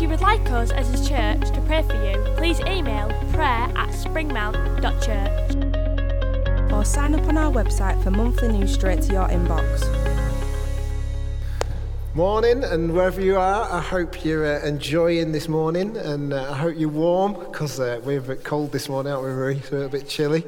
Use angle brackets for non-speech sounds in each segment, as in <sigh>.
If you would like us as a church to pray for you, please email prayer at springmount.church. or sign up on our website for monthly news straight to your inbox. Morning, and wherever you are, I hope you're uh, enjoying this morning, and uh, I hope you're warm because uh, we're a bit cold this morning, aren't we, Marie? So a bit chilly.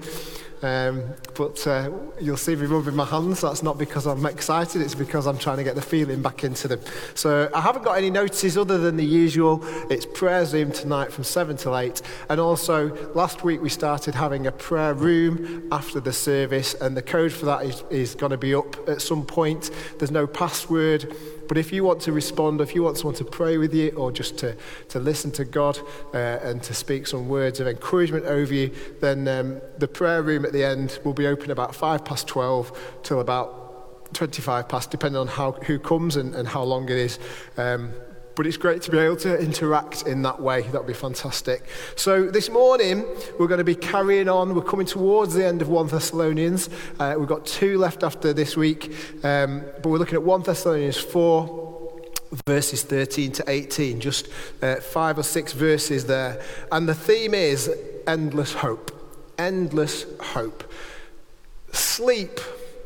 Um, but uh, you'll see me rubbing my hands. That's not because I'm excited, it's because I'm trying to get the feeling back into them. So I haven't got any notices other than the usual. It's prayer Zoom tonight from 7 till 8. And also, last week we started having a prayer room after the service, and the code for that is, is going to be up at some point. There's no password. But if you want to respond, if you want someone to pray with you or just to, to listen to God uh, and to speak some words of encouragement over you, then um, the prayer room at the end will be open about five past 12 till about 25 past, depending on how, who comes and, and how long it is. Um, but it's great to be able to interact in that way. That would be fantastic. So this morning, we're going to be carrying on. We're coming towards the end of 1 Thessalonians. Uh, we've got two left after this week. Um, but we're looking at 1 Thessalonians 4, verses 13 to 18. Just uh, five or six verses there. And the theme is endless hope. Endless hope. Sleep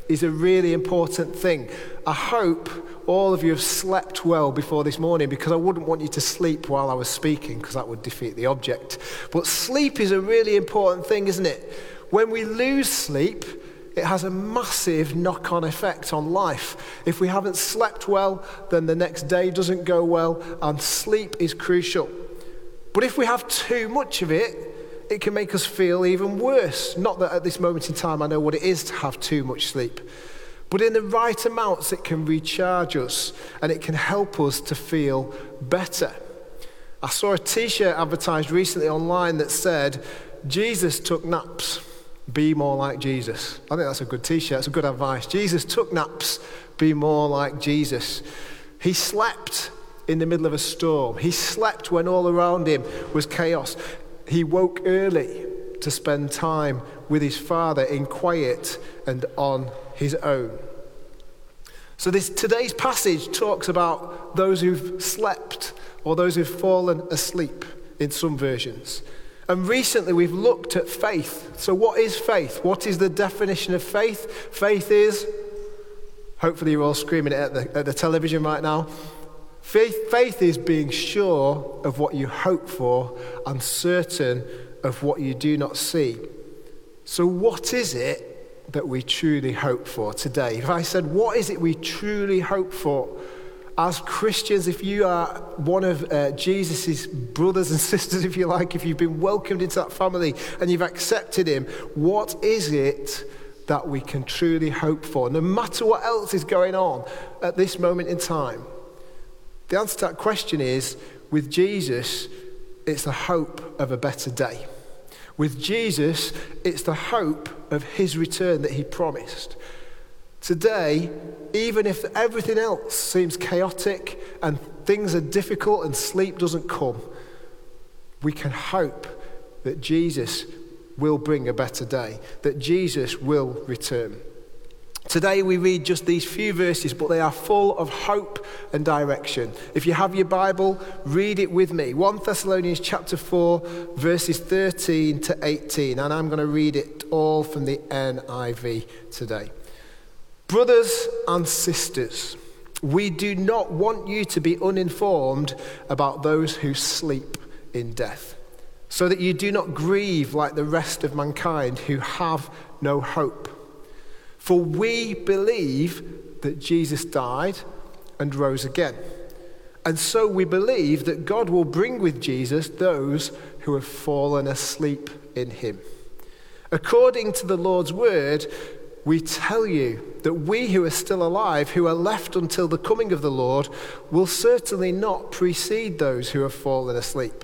is a really important thing. I hope all of you have slept well before this morning because I wouldn't want you to sleep while I was speaking because that would defeat the object. But sleep is a really important thing, isn't it? When we lose sleep, it has a massive knock on effect on life. If we haven't slept well, then the next day doesn't go well, and sleep is crucial. But if we have too much of it, it can make us feel even worse. Not that at this moment in time I know what it is to have too much sleep. But in the right amounts, it can recharge us and it can help us to feel better. I saw a t shirt advertised recently online that said, Jesus took naps, be more like Jesus. I think that's a good t shirt, it's a good advice. Jesus took naps, be more like Jesus. He slept in the middle of a storm, he slept when all around him was chaos. He woke early to spend time with his Father in quiet and on his own. So this today's passage talks about those who've slept or those who've fallen asleep in some versions. And recently we've looked at faith. So what is faith? What is the definition of faith? Faith is hopefully you're all screaming at the, at the television right now. Faith, faith is being sure of what you hope for and certain of what you do not see. So, what is it that we truly hope for today? If I said, What is it we truly hope for? As Christians, if you are one of uh, Jesus' brothers and <laughs> sisters, if you like, if you've been welcomed into that family and you've accepted him, what is it that we can truly hope for? No matter what else is going on at this moment in time, the answer to that question is with Jesus, it's the hope of a better day. With Jesus, it's the hope of his return that he promised. Today, even if everything else seems chaotic and things are difficult and sleep doesn't come, we can hope that Jesus will bring a better day, that Jesus will return. Today we read just these few verses, but they are full of hope and direction. If you have your Bible, read it with me. 1 Thessalonians chapter 4, verses 13 to 18, and I'm going to read it all from the NIV today. Brothers and sisters, we do not want you to be uninformed about those who sleep in death, so that you do not grieve like the rest of mankind who have no hope. For we believe that Jesus died and rose again. And so we believe that God will bring with Jesus those who have fallen asleep in him. According to the Lord's word, we tell you that we who are still alive, who are left until the coming of the Lord, will certainly not precede those who have fallen asleep.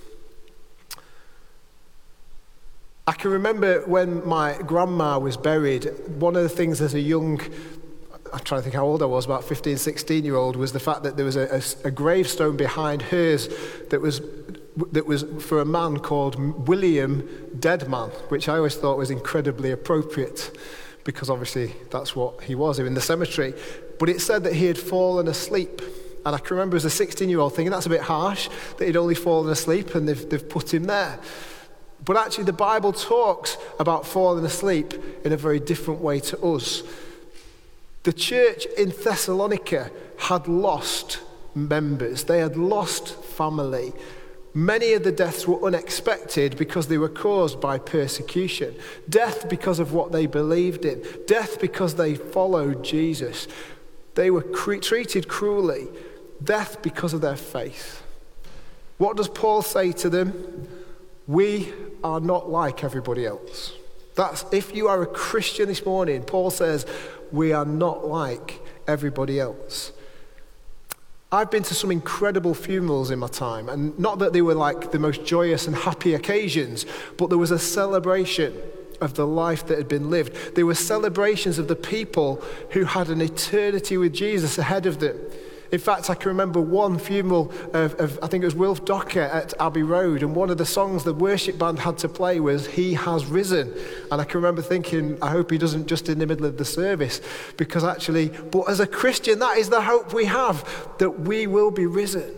I can remember when my grandma was buried, one of the things as a young, I'm trying to think how old I was, about 15, 16 year old, was the fact that there was a, a, a gravestone behind hers that was, that was for a man called William Deadman, which I always thought was incredibly appropriate because obviously that's what he was in the cemetery. But it said that he had fallen asleep. And I can remember as a 16 year old thinking that's a bit harsh that he'd only fallen asleep and they've, they've put him there. But actually, the Bible talks about falling asleep in a very different way to us. The church in Thessalonica had lost members, they had lost family. Many of the deaths were unexpected because they were caused by persecution. Death because of what they believed in. Death because they followed Jesus. They were cre- treated cruelly. Death because of their faith. What does Paul say to them? We are not like everybody else. That's if you are a Christian this morning, Paul says, we are not like everybody else. I've been to some incredible funerals in my time, and not that they were like the most joyous and happy occasions, but there was a celebration of the life that had been lived. There were celebrations of the people who had an eternity with Jesus ahead of them. In fact, I can remember one funeral of, of, I think it was Wilf Docker at Abbey Road, and one of the songs the worship band had to play was He Has Risen. And I can remember thinking, I hope he doesn't just in the middle of the service, because actually, but as a Christian, that is the hope we have, that we will be risen,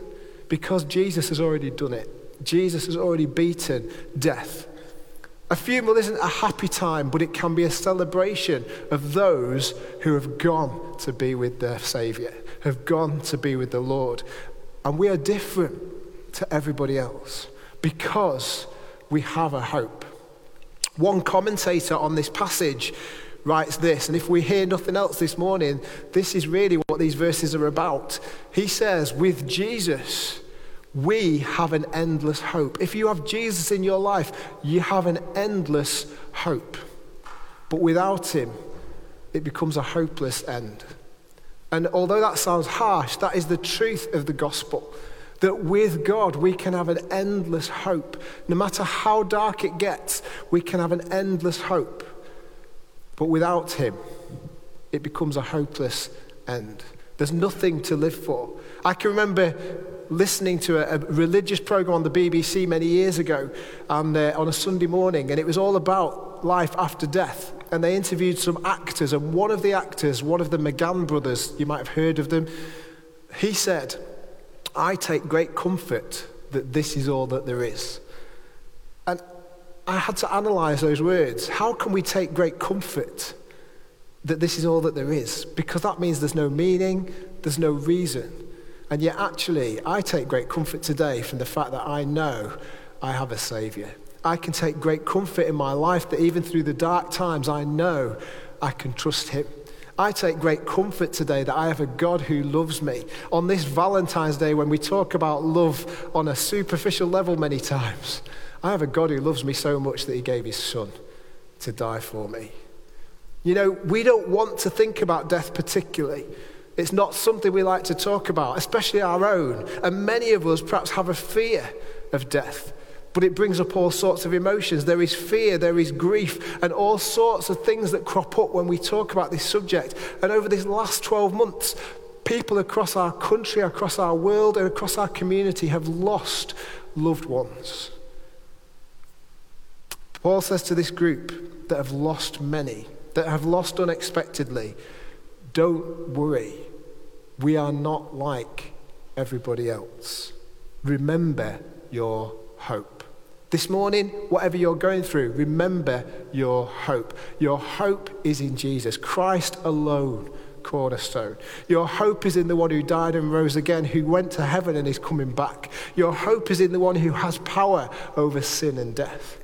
because Jesus has already done it. Jesus has already beaten death. A funeral isn't a happy time, but it can be a celebration of those who have gone to be with their Saviour have gone to be with the Lord. And we are different to everybody else because we have a hope. One commentator on this passage writes this, and if we hear nothing else this morning, this is really what these verses are about. He says, With Jesus, we have an endless hope. If you have Jesus in your life, you have an endless hope. But without him, it becomes a hopeless end. And although that sounds harsh, that is the truth of the gospel. That with God, we can have an endless hope. No matter how dark it gets, we can have an endless hope. But without Him, it becomes a hopeless end. There's nothing to live for. I can remember listening to a, a religious program on the BBC many years ago and, uh, on a Sunday morning, and it was all about life after death and they interviewed some actors. And one of the actors, one of the McGann brothers, you might have heard of them, he said, I take great comfort that this is all that there is. And I had to analyze those words. How can we take great comfort that this is all that there is? Because that means there's no meaning, there's no reason. And yet, actually, I take great comfort today from the fact that I know I have a Savior. I can take great comfort in my life that even through the dark times, I know I can trust Him. I take great comfort today that I have a God who loves me. On this Valentine's Day, when we talk about love on a superficial level many times, I have a God who loves me so much that He gave His Son to die for me. You know, we don't want to think about death particularly. It's not something we like to talk about, especially our own. And many of us perhaps have a fear of death but it brings up all sorts of emotions. There is fear, there is grief, and all sorts of things that crop up when we talk about this subject. And over these last 12 months, people across our country, across our world, and across our community have lost loved ones. Paul says to this group that have lost many, that have lost unexpectedly, don't worry. We are not like everybody else. Remember your hope. This morning, whatever you're going through, remember your hope. Your hope is in Jesus, Christ alone, cornerstone. Your hope is in the one who died and rose again, who went to heaven and is coming back. Your hope is in the one who has power over sin and death.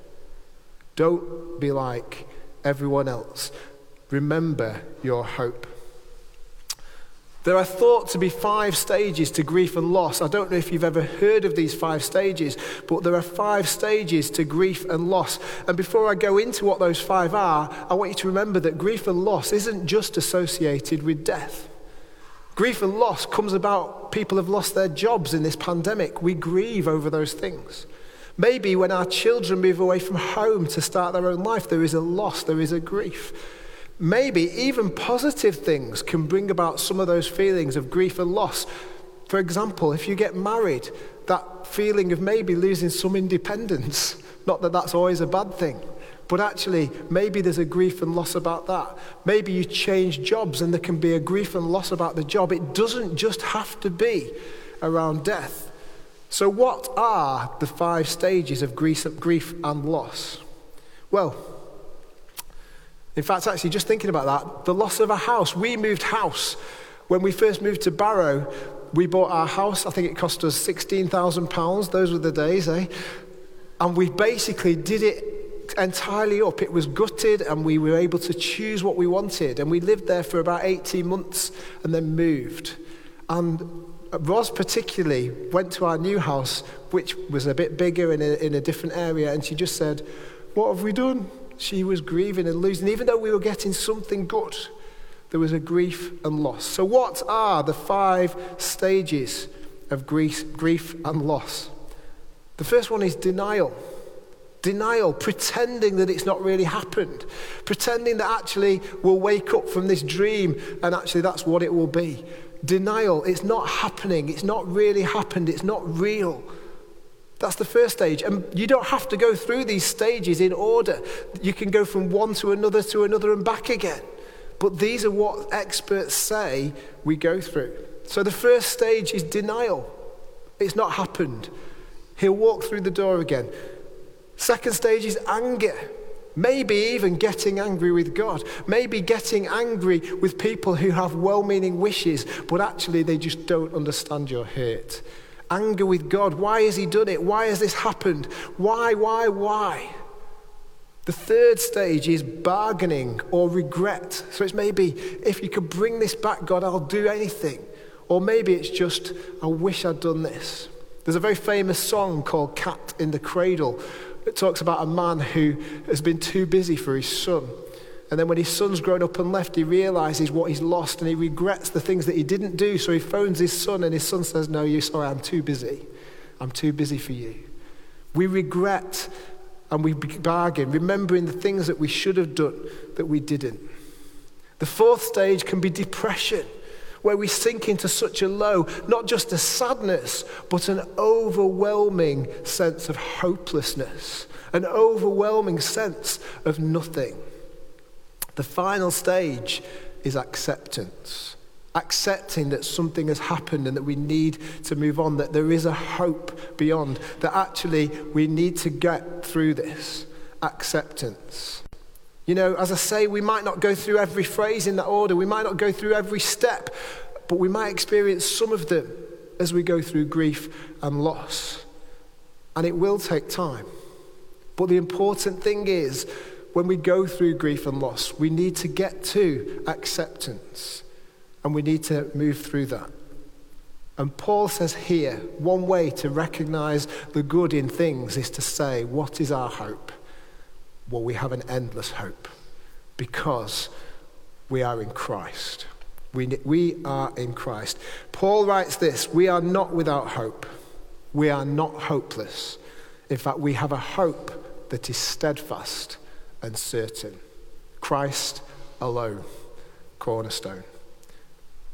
Don't be like everyone else. Remember your hope. There are thought to be five stages to grief and loss. I don't know if you've ever heard of these five stages, but there are five stages to grief and loss. And before I go into what those five are, I want you to remember that grief and loss isn't just associated with death. Grief and loss comes about people have lost their jobs in this pandemic. We grieve over those things. Maybe when our children move away from home to start their own life, there is a loss, there is a grief. Maybe even positive things can bring about some of those feelings of grief and loss. For example, if you get married, that feeling of maybe losing some independence, <laughs> not that that's always a bad thing, but actually, maybe there's a grief and loss about that. Maybe you change jobs and there can be a grief and loss about the job. It doesn't just have to be around death. So, what are the five stages of grief and loss? Well, in fact, actually, just thinking about that, the loss of a house. We moved house. When we first moved to Barrow, we bought our house. I think it cost us £16,000. Those were the days, eh? And we basically did it entirely up. It was gutted, and we were able to choose what we wanted. And we lived there for about 18 months and then moved. And Ros, particularly, went to our new house, which was a bit bigger in a, in a different area, and she just said, What have we done? She was grieving and losing. Even though we were getting something good, there was a grief and loss. So, what are the five stages of grief, grief and loss? The first one is denial. Denial, pretending that it's not really happened, pretending that actually we'll wake up from this dream and actually that's what it will be. Denial, it's not happening, it's not really happened, it's not real. That's the first stage. And you don't have to go through these stages in order. You can go from one to another to another and back again. But these are what experts say we go through. So the first stage is denial. It's not happened. He'll walk through the door again. Second stage is anger. Maybe even getting angry with God. Maybe getting angry with people who have well meaning wishes, but actually they just don't understand your hurt. Anger with God. Why has He done it? Why has this happened? Why, why, why? The third stage is bargaining or regret. So it's maybe, if you could bring this back, God, I'll do anything. Or maybe it's just, I wish I'd done this. There's a very famous song called Cat in the Cradle it talks about a man who has been too busy for his son. And then when his son's grown up and left, he realizes what he's lost and he regrets the things that he didn't do. So he phones his son and his son says, No, you're sorry, I'm too busy. I'm too busy for you. We regret and we bargain, remembering the things that we should have done that we didn't. The fourth stage can be depression where we sink into such a low, not just a sadness, but an overwhelming sense of hopelessness, an overwhelming sense of nothing. The final stage is acceptance. Accepting that something has happened and that we need to move on, that there is a hope beyond, that actually we need to get through this. Acceptance. You know, as I say, we might not go through every phrase in that order, we might not go through every step, but we might experience some of them as we go through grief and loss. And it will take time. But the important thing is, when we go through grief and loss, we need to get to acceptance and we need to move through that. And Paul says here one way to recognize the good in things is to say, What is our hope? well, we have an endless hope because we are in Christ. We, we are in Christ. Paul writes this We are not without hope. We are not hopeless. In fact, we have a hope that is steadfast and certain. Christ alone, cornerstone.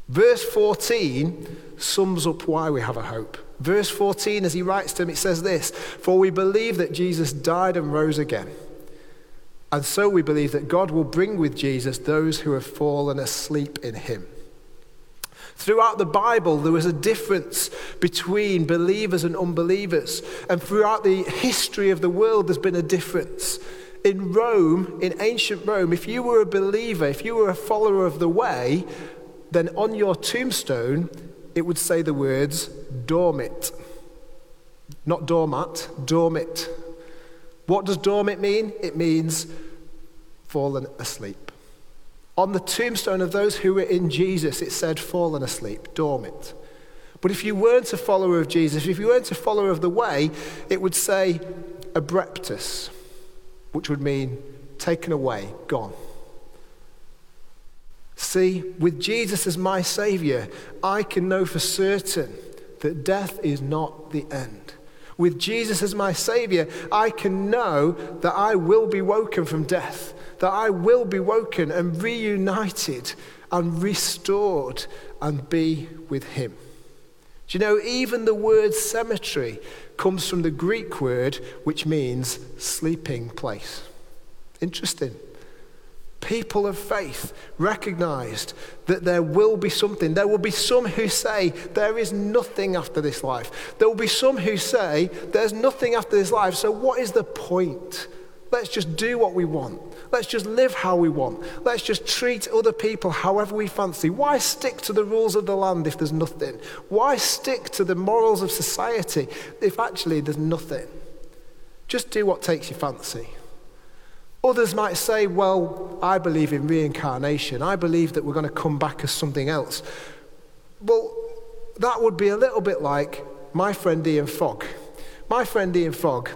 Verse 14 sums up why we have a hope. Verse 14, as he writes to him, it says this For we believe that Jesus died and rose again. And so we believe that God will bring with Jesus those who have fallen asleep in him. Throughout the Bible, there was a difference between believers and unbelievers. And throughout the history of the world, there's been a difference. In Rome, in ancient Rome, if you were a believer, if you were a follower of the way, then on your tombstone, it would say the words dormit. Not doormat, dormit. What does dormit mean? It means fallen asleep. On the tombstone of those who were in Jesus, it said fallen asleep, dormant. But if you weren't a follower of Jesus, if you weren't a follower of the way, it would say abreptus, which would mean taken away, gone. See, with Jesus as my Savior, I can know for certain that death is not the end. With Jesus as my Savior, I can know that I will be woken from death, that I will be woken and reunited and restored and be with Him. Do you know, even the word cemetery comes from the Greek word which means sleeping place. Interesting people of faith recognized that there will be something. There will be some who say there is nothing after this life. There will be some who say there's nothing after this life. So, what is the point? Let's just do what we want. Let's just live how we want. Let's just treat other people however we fancy. Why stick to the rules of the land if there's nothing? Why stick to the morals of society if actually there's nothing? Just do what takes your fancy. Others might say, well, I believe in reincarnation. I believe that we're going to come back as something else. Well, that would be a little bit like my friend Ian Fogg. My friend Ian Fogg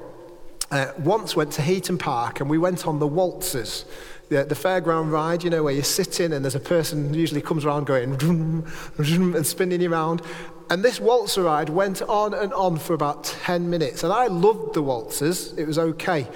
uh, once went to Heaton Park and we went on the waltzers. The, the fairground ride, you know, where you're sitting and there's a person usually comes around going <laughs> and spinning you around. And this waltzer ride went on and on for about 10 minutes. And I loved the waltzers, it was okay.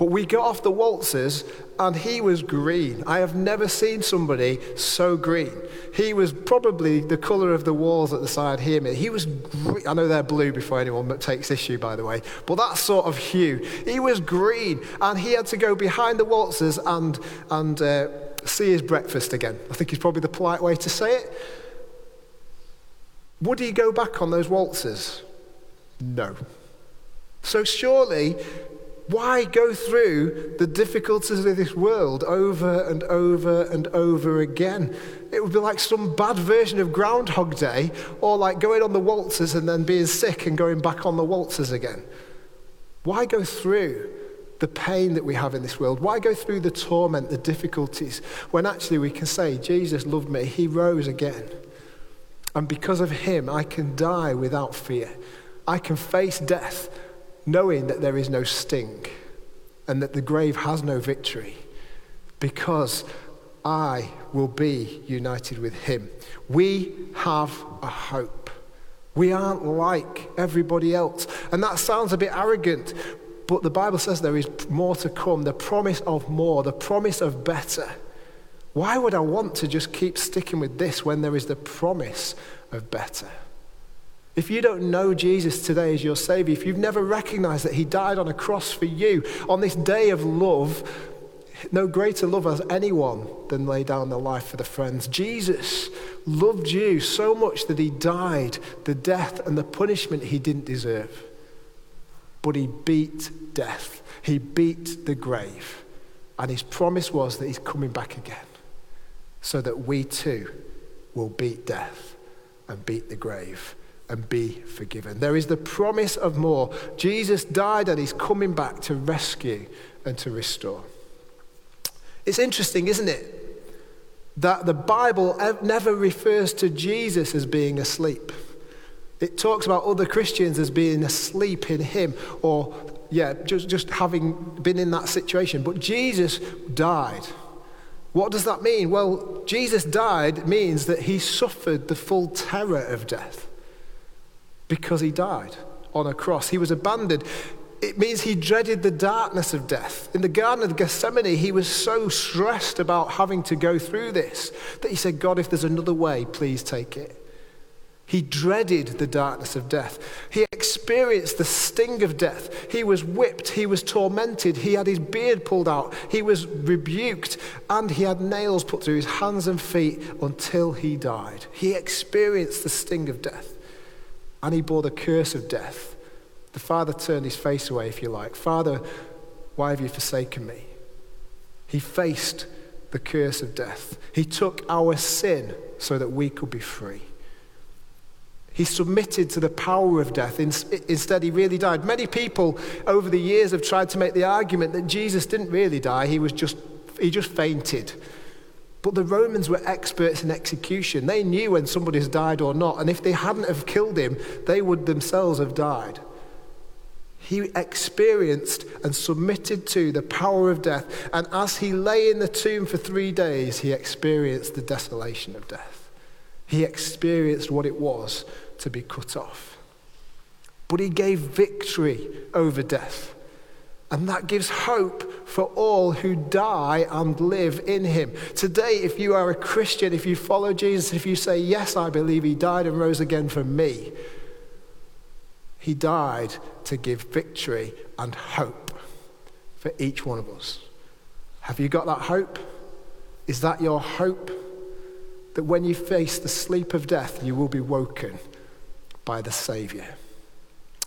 But we got off the waltzers and he was green. I have never seen somebody so green. He was probably the colour of the walls at the side here. He was green. I know they're blue before anyone takes issue, by the way, but that sort of hue. He was green and he had to go behind the waltzers and, and uh, see his breakfast again. I think is probably the polite way to say it. Would he go back on those waltzers? No. So surely why go through the difficulties of this world over and over and over again? It would be like some bad version of Groundhog Day, or like going on the waltzers and then being sick and going back on the waltzers again. Why go through the pain that we have in this world? Why go through the torment, the difficulties, when actually we can say, Jesus loved me, he rose again. And because of him, I can die without fear. I can face death knowing that there is no sting and that the grave has no victory because I will be united with him. We have a hope. We aren't like everybody else. And that sounds a bit arrogant, but the Bible says there is more to come the promise of more, the promise of better. Why would I want to just keep sticking with this when there is the promise of better? If you don't know Jesus today as your Savior, if you've never recognized that He died on a cross for you on this day of love, no greater love has anyone than lay down their life for the friends. Jesus loved you so much that He died the death and the punishment He didn't deserve. But He beat death, He beat the grave. And His promise was that He's coming back again so that we too will beat death and beat the grave and be forgiven. There is the promise of more. Jesus died and he's coming back to rescue and to restore. It's interesting, isn't it? That the Bible never refers to Jesus as being asleep. It talks about other Christians as being asleep in him or, yeah, just, just having been in that situation. But Jesus died. What does that mean? Well, Jesus died means that he suffered the full terror of death because he died on a cross. He was abandoned. It means he dreaded the darkness of death. In the Garden of Gethsemane, he was so stressed about having to go through this that he said, God, if there's another way, please take it. He dreaded the darkness of death. He experienced the sting of death. He was whipped. He was tormented. He had his beard pulled out. He was rebuked. And he had nails put through his hands and feet until he died. He experienced the sting of death and he bore the curse of death. The father turned his face away, if you like. Father, why have you forsaken me? He faced the curse of death. He took our sin so that we could be free. He submitted to the power of death. Instead, he really died. Many people over the years have tried to make the argument that Jesus didn't really die, he, was just, he just fainted. But the Romans were experts in execution. They knew when somebody's died or not, and if they hadn't have killed him, they would themselves have died. He experienced and submitted to the power of death, and as he lay in the tomb for three days, he experienced the desolation of death. He experienced what it was to be cut off. But he gave victory over death. And that gives hope for all who die and live in him. Today, if you are a Christian, if you follow Jesus, if you say, Yes, I believe he died and rose again for me, he died to give victory and hope for each one of us. Have you got that hope? Is that your hope? That when you face the sleep of death, you will be woken by the Saviour.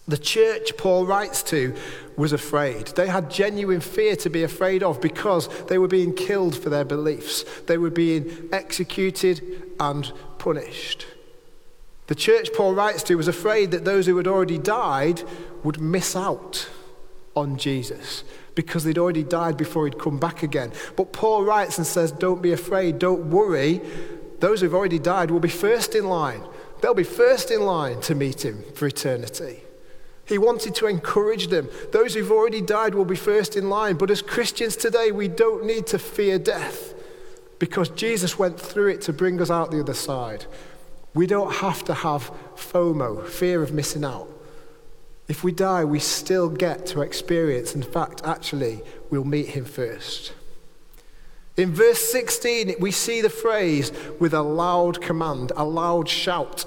The church Paul writes to was afraid. They had genuine fear to be afraid of because they were being killed for their beliefs. They were being executed and punished. The church Paul writes to was afraid that those who had already died would miss out on Jesus because they'd already died before he'd come back again. But Paul writes and says, Don't be afraid, don't worry. Those who've already died will be first in line. They'll be first in line to meet him for eternity. He wanted to encourage them. Those who've already died will be first in line. But as Christians today, we don't need to fear death because Jesus went through it to bring us out the other side. We don't have to have FOMO, fear of missing out. If we die, we still get to experience. In fact, actually, we'll meet him first. In verse 16, we see the phrase with a loud command, a loud shout.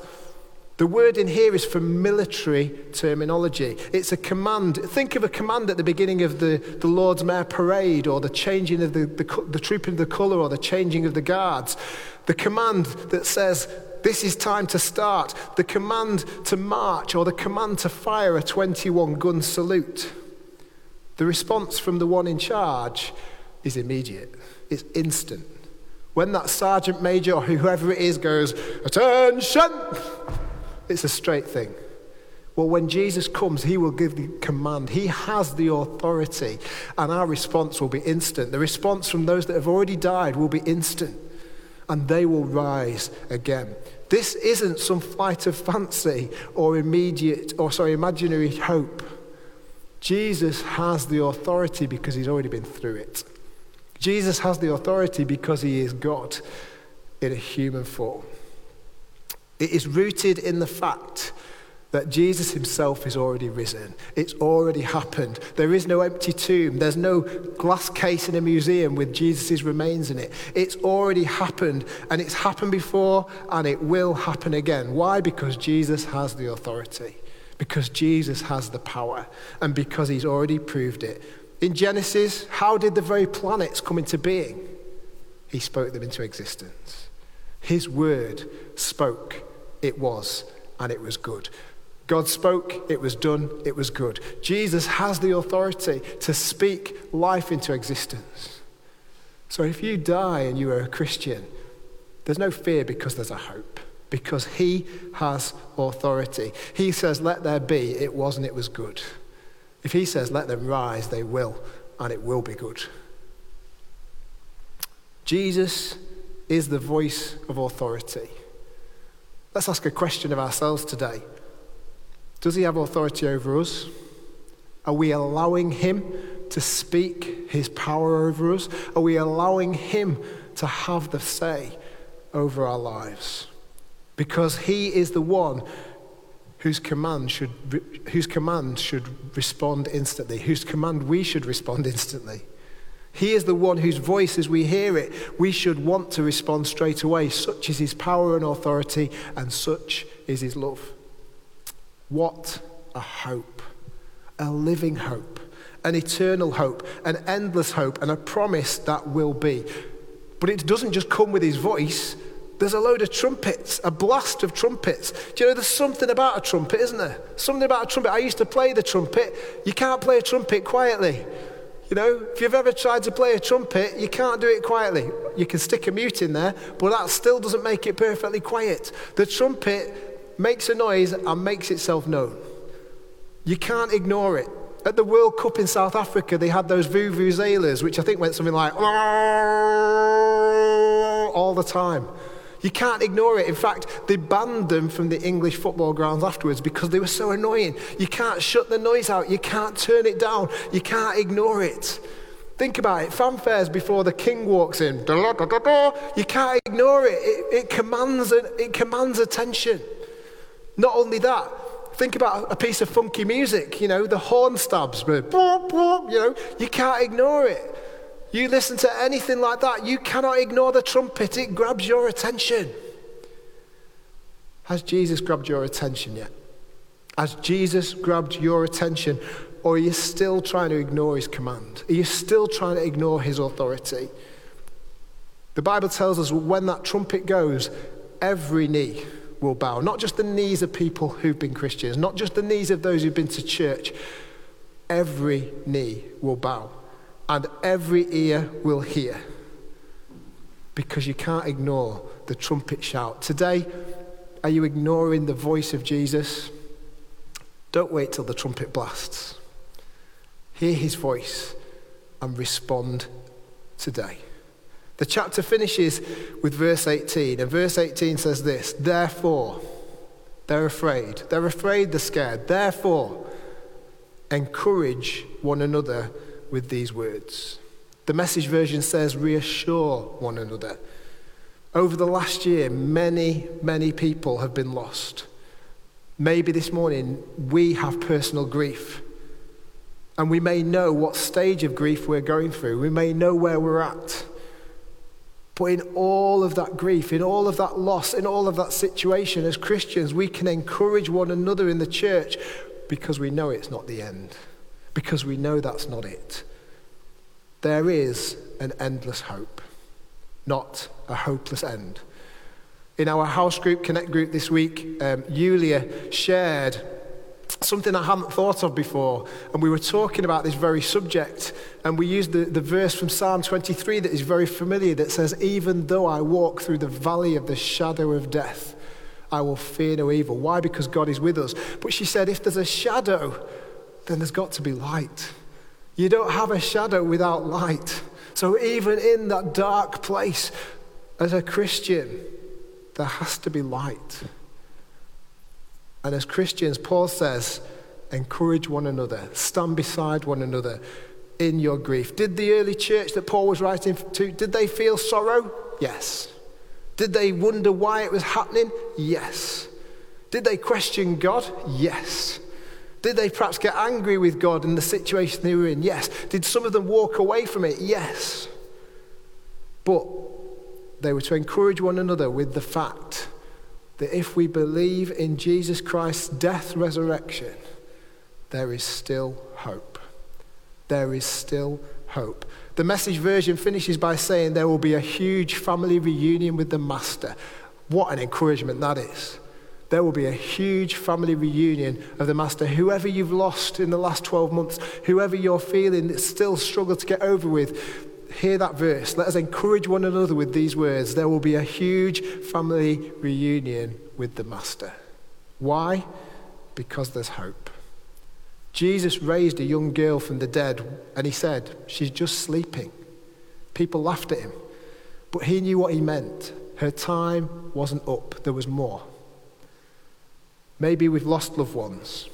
The word in here is for military terminology. It's a command. Think of a command at the beginning of the, the Lord's Mayor parade or the changing of the, the, the trooping of the colour or the changing of the guards. The command that says, this is time to start. The command to march or the command to fire a 21 gun salute. The response from the one in charge is immediate, it's instant. When that sergeant major or whoever it is goes, Attention! It's a straight thing. Well, when Jesus comes, he will give the command. He has the authority, and our response will be instant. The response from those that have already died will be instant, and they will rise again. This isn't some flight of fancy or immediate, or sorry, imaginary hope. Jesus has the authority because he's already been through it. Jesus has the authority because he is God in a human form. It is rooted in the fact that Jesus himself is already risen. It's already happened. There is no empty tomb. There's no glass case in a museum with Jesus' remains in it. It's already happened, and it's happened before, and it will happen again. Why? Because Jesus has the authority, because Jesus has the power, and because he's already proved it. In Genesis, how did the very planets come into being? He spoke them into existence. His word spoke, it was, and it was good. God spoke, it was done, it was good. Jesus has the authority to speak life into existence. So if you die and you are a Christian, there's no fear because there's a hope, because He has authority. He says, Let there be, it was and it was good. If He says, Let them rise, they will, and it will be good. Jesus is the voice of authority. Let's ask a question of ourselves today. Does he have authority over us? Are we allowing him to speak his power over us? Are we allowing him to have the say over our lives? Because he is the one whose command should, whose command should respond instantly, whose command we should respond instantly. He is the one whose voice, as we hear it, we should want to respond straight away. Such is his power and authority, and such is his love. What a hope! A living hope, an eternal hope, an endless hope, and a promise that will be. But it doesn't just come with his voice. There's a load of trumpets, a blast of trumpets. Do you know there's something about a trumpet, isn't there? Something about a trumpet. I used to play the trumpet. You can't play a trumpet quietly. You know, if you've ever tried to play a trumpet, you can't do it quietly. You can stick a mute in there, but that still doesn't make it perfectly quiet. The trumpet makes a noise and makes itself known. You can't ignore it. At the World Cup in South Africa, they had those vuvuzelas, which I think went something like all the time. You can't ignore it. In fact, they banned them from the English football grounds afterwards because they were so annoying. You can't shut the noise out. You can't turn it down. You can't ignore it. Think about it. Fanfares before the king walks in. You can't ignore it. It, it, commands, it commands attention. Not only that, think about a piece of funky music, you know, the horn stabs, you know, you can't ignore it. You listen to anything like that, you cannot ignore the trumpet, it grabs your attention. Has Jesus grabbed your attention yet? Has Jesus grabbed your attention? Or are you still trying to ignore his command? Are you still trying to ignore his authority? The Bible tells us when that trumpet goes, every knee will bow. Not just the knees of people who've been Christians, not just the knees of those who've been to church. Every knee will bow and every ear will hear because you can't ignore the trumpet shout. Today, are you ignoring the voice of Jesus? Don't wait till the trumpet blasts. Hear his voice and respond today. The chapter finishes with verse 18, and verse 18 says this Therefore, they're afraid. They're afraid, they're scared. Therefore, encourage one another with these words. The message version says, reassure one another. Over the last year, many, many people have been lost. Maybe this morning we have personal grief. And we may know what stage of grief we're going through. We may know where we're at. But in all of that grief, in all of that loss, in all of that situation, as Christians, we can encourage one another in the church because we know it's not the end because we know that's not it. There is an endless hope, not a hopeless end. In our house group, Connect group this week, um, Yulia shared something I hadn't thought of before. And we were talking about this very subject. And we used the, the verse from Psalm 23 that is very familiar that says, Even though I walk through the valley of the shadow of death, I will fear no evil. Why? Because God is with us. But she said, If there's a shadow, then there's got to be light. You don't have a shadow without light. So even in that dark place, as a Christian, there has to be light. And as Christians, Paul says, encourage one another, stand beside one another in your grief. Did the early church that Paul was writing to, did they feel sorrow? Yes. Did they wonder why it was happening? Yes. Did they question God? Yes. Did they perhaps get angry with God in the situation they were in? Yes. Did some of them walk away from it? Yes. But they were to encourage one another with the fact that if we believe in Jesus Christ's death, resurrection, there is still hope. There is still hope. The message version finishes by saying there will be a huge family reunion with the Master. What an encouragement that is there will be a huge family reunion of the Master. Whoever you've lost in the last 12 months, whoever you're feeling that still struggle to get over with, hear that verse. Let us encourage one another with these words. There will be a huge family reunion with the Master. Why? Because there's hope. Jesus raised a young girl from the dead and he said, She's just sleeping. People laughed at him, but he knew what he meant. Her time wasn't up, there was more. Maybe we've lost loved ones,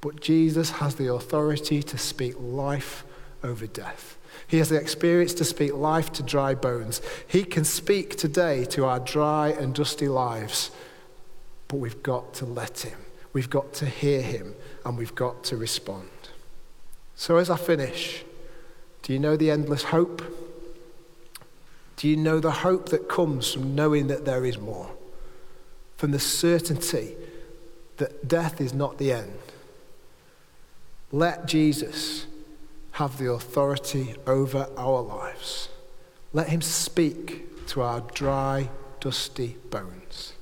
but Jesus has the authority to speak life over death. He has the experience to speak life to dry bones. He can speak today to our dry and dusty lives, but we've got to let him. We've got to hear him, and we've got to respond. So, as I finish, do you know the endless hope? Do you know the hope that comes from knowing that there is more? From the certainty that death is not the end. Let Jesus have the authority over our lives. Let him speak to our dry, dusty bones.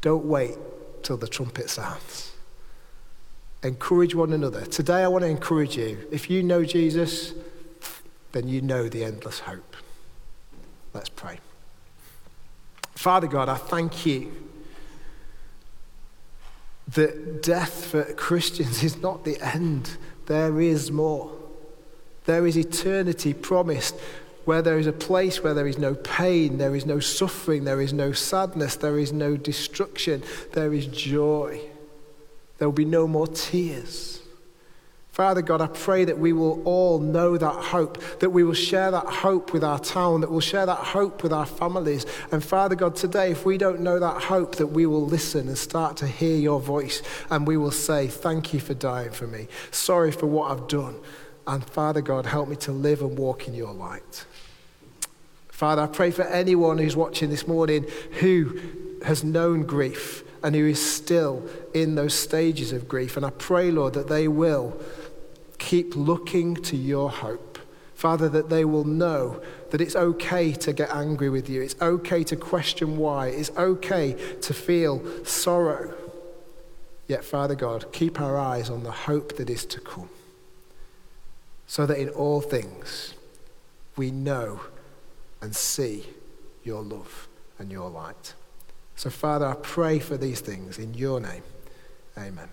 Don't wait till the trumpet sounds. Encourage one another. Today, I want to encourage you. If you know Jesus, then you know the endless hope. Let's pray. Father God, I thank you that death for Christians is not the end, there is more. There is eternity promised where there is a place where there is no pain, there is no suffering, there is no sadness, there is no destruction, there is joy. There will be no more tears. Father God, I pray that we will all know that hope, that we will share that hope with our town, that we'll share that hope with our families. And Father God, today, if we don't know that hope, that we will listen and start to hear your voice and we will say, Thank you for dying for me. Sorry for what I've done. And Father God, help me to live and walk in your light. Father, I pray for anyone who's watching this morning who has known grief and who is still in those stages of grief. And I pray, Lord, that they will keep looking to your hope. Father, that they will know that it's okay to get angry with you. It's okay to question why. It's okay to feel sorrow. Yet, Father God, keep our eyes on the hope that is to come. So that in all things we know and see your love and your light. So, Father, I pray for these things in your name. Amen.